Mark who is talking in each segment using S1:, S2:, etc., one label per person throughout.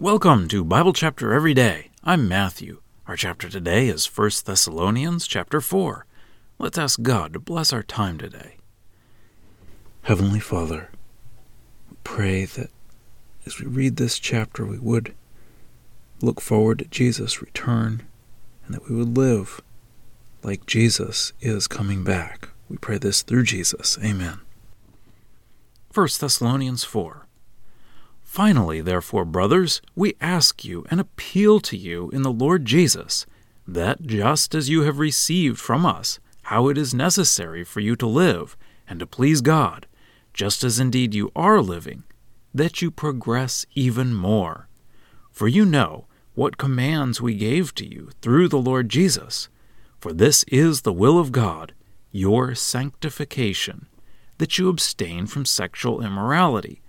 S1: Welcome to Bible Chapter Every Day. I'm Matthew. Our chapter today is 1 Thessalonians chapter 4. Let's ask God to bless our time today. Heavenly Father, we pray that as we read this chapter, we would look forward to Jesus' return and that we would live like Jesus is coming back. We pray this through Jesus. Amen. 1 Thessalonians 4. Finally, therefore, brothers, we ask you and appeal to you in the Lord Jesus that just as you have received from us how it is necessary for you to live and to please God, just as indeed you are living, that you progress even more. For you know what commands we gave to you through the Lord Jesus. For this is the will of God, your sanctification, that you abstain from sexual immorality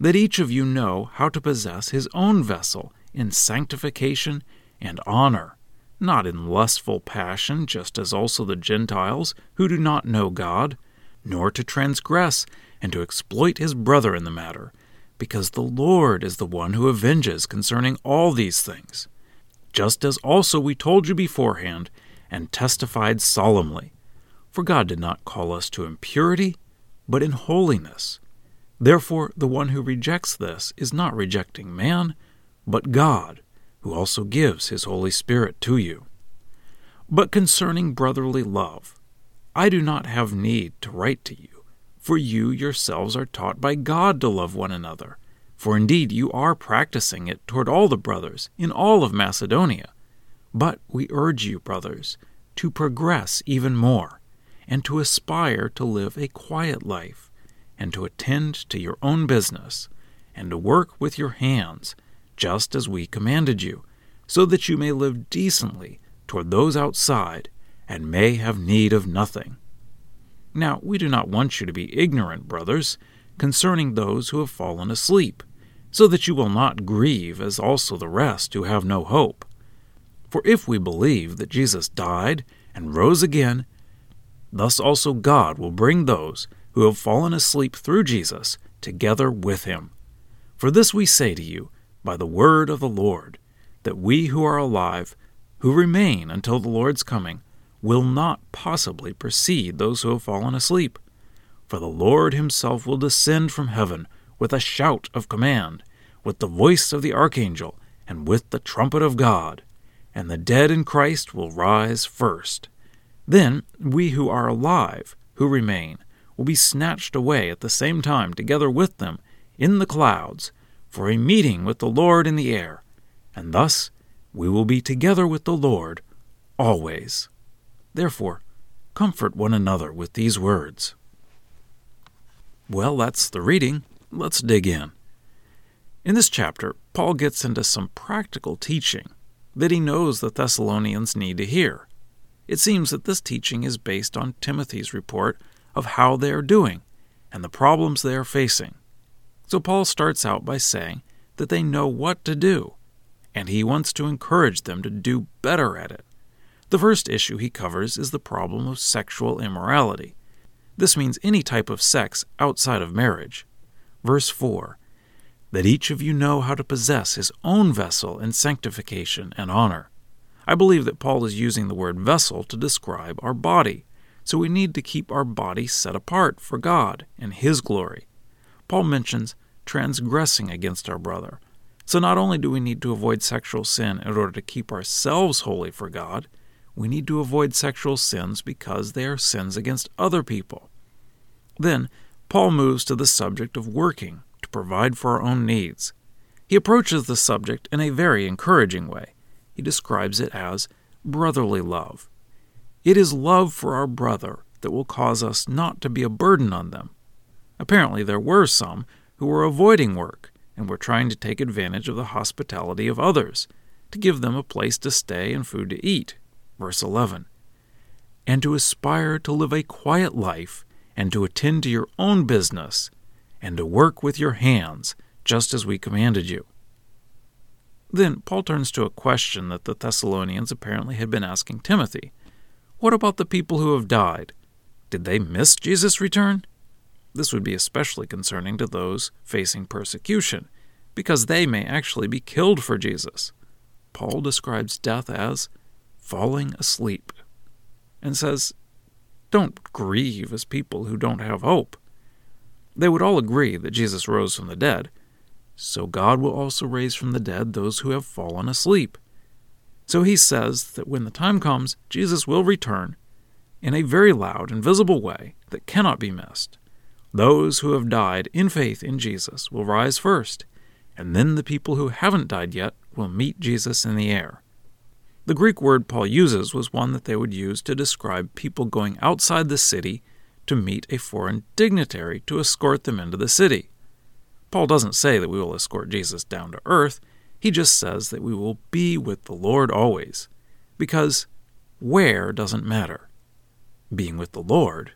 S1: that each of you know how to possess his own vessel in sanctification and honor, not in lustful passion, just as also the Gentiles who do not know God, nor to transgress and to exploit his brother in the matter, because the Lord is the one who avenges concerning all these things. Just as also we told you beforehand and testified solemnly. For God did not call us to impurity, but in holiness. Therefore, the one who rejects this is not rejecting man, but God, who also gives his Holy Spirit to you. But concerning brotherly love, I do not have need to write to you, for you yourselves are taught by God to love one another. For indeed you are practicing it toward all the brothers in all of Macedonia. But we urge you, brothers, to progress even more, and to aspire to live a quiet life and to attend to your own business, and to work with your hands, just as we commanded you, so that you may live decently toward those outside, and may have need of nothing. Now, we do not want you to be ignorant, brothers, concerning those who have fallen asleep, so that you will not grieve as also the rest who have no hope. For if we believe that Jesus died and rose again, thus also God will bring those who have fallen asleep through Jesus together with him. For this we say to you by the word of the Lord, that we who are alive, who remain until the Lord's coming, will not possibly precede those who have fallen asleep. For the Lord himself will descend from heaven with a shout of command, with the voice of the archangel, and with the trumpet of God, and the dead in Christ will rise first. Then we who are alive, who remain, will be snatched away at the same time together with them in the clouds for a meeting with the Lord in the air, and thus we will be together with the Lord always. Therefore, comfort one another with these words. Well, that's the reading. Let's dig in. In this chapter, Paul gets into some practical teaching that he knows the Thessalonians need to hear. It seems that this teaching is based on Timothy's report of how they are doing and the problems they are facing. So Paul starts out by saying that they know what to do, and he wants to encourage them to do better at it. The first issue he covers is the problem of sexual immorality. This means any type of sex outside of marriage. Verse 4 That each of you know how to possess his own vessel in sanctification and honor. I believe that Paul is using the word vessel to describe our body, so we need to keep our body set apart for God and His glory. Paul mentions transgressing against our brother. So not only do we need to avoid sexual sin in order to keep ourselves holy for God, we need to avoid sexual sins because they are sins against other people. Then, Paul moves to the subject of working to provide for our own needs. He approaches the subject in a very encouraging way. He describes it as brotherly love. It is love for our brother that will cause us not to be a burden on them. Apparently, there were some who were avoiding work and were trying to take advantage of the hospitality of others to give them a place to stay and food to eat. Verse 11. And to aspire to live a quiet life and to attend to your own business and to work with your hands, just as we commanded you. Then Paul turns to a question that the Thessalonians apparently had been asking Timothy what about the people who have died? Did they miss Jesus' return? This would be especially concerning to those facing persecution, because they may actually be killed for Jesus. Paul describes death as falling asleep and says, Don't grieve as people who don't have hope. They would all agree that Jesus rose from the dead, so God will also raise from the dead those who have fallen asleep. So he says that when the time comes, Jesus will return in a very loud and visible way that cannot be missed. Those who have died in faith in Jesus will rise first, and then the people who haven't died yet will meet Jesus in the air. The Greek word Paul uses was one that they would use to describe people going outside the city to meet a foreign dignitary to escort them into the city. Paul doesn't say that we will escort Jesus down to earth, he just says that we will be with the Lord always, because where doesn't matter. Being with the Lord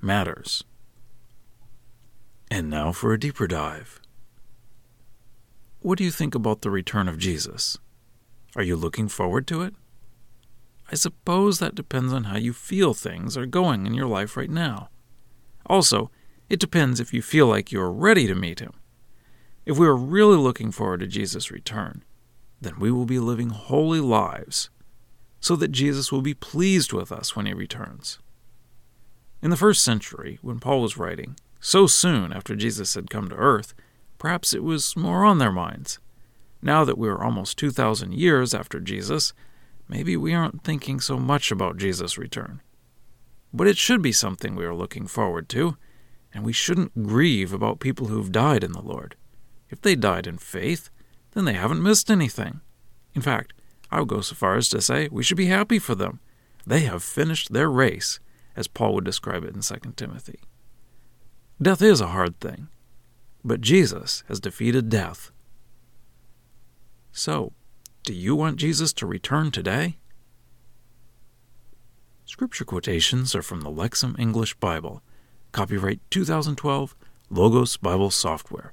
S1: matters. And now for a deeper dive. What do you think about the return of Jesus? Are you looking forward to it? I suppose that depends on how you feel things are going in your life right now. Also, it depends if you feel like you are ready to meet him. If we are really looking forward to Jesus' return, then we will be living holy lives so that Jesus will be pleased with us when he returns. In the first century, when Paul was writing, so soon after Jesus had come to earth, perhaps it was more on their minds. Now that we are almost 2,000 years after Jesus, maybe we aren't thinking so much about Jesus' return. But it should be something we are looking forward to, and we shouldn't grieve about people who've died in the Lord. If they died in faith, then they haven't missed anything. In fact, I would go so far as to say we should be happy for them. They have finished their race, as Paul would describe it in 2 Timothy. Death is a hard thing, but Jesus has defeated death. So, do you want Jesus to return today? Scripture quotations are from the Lexham English Bible, copyright 2012, Logos Bible Software.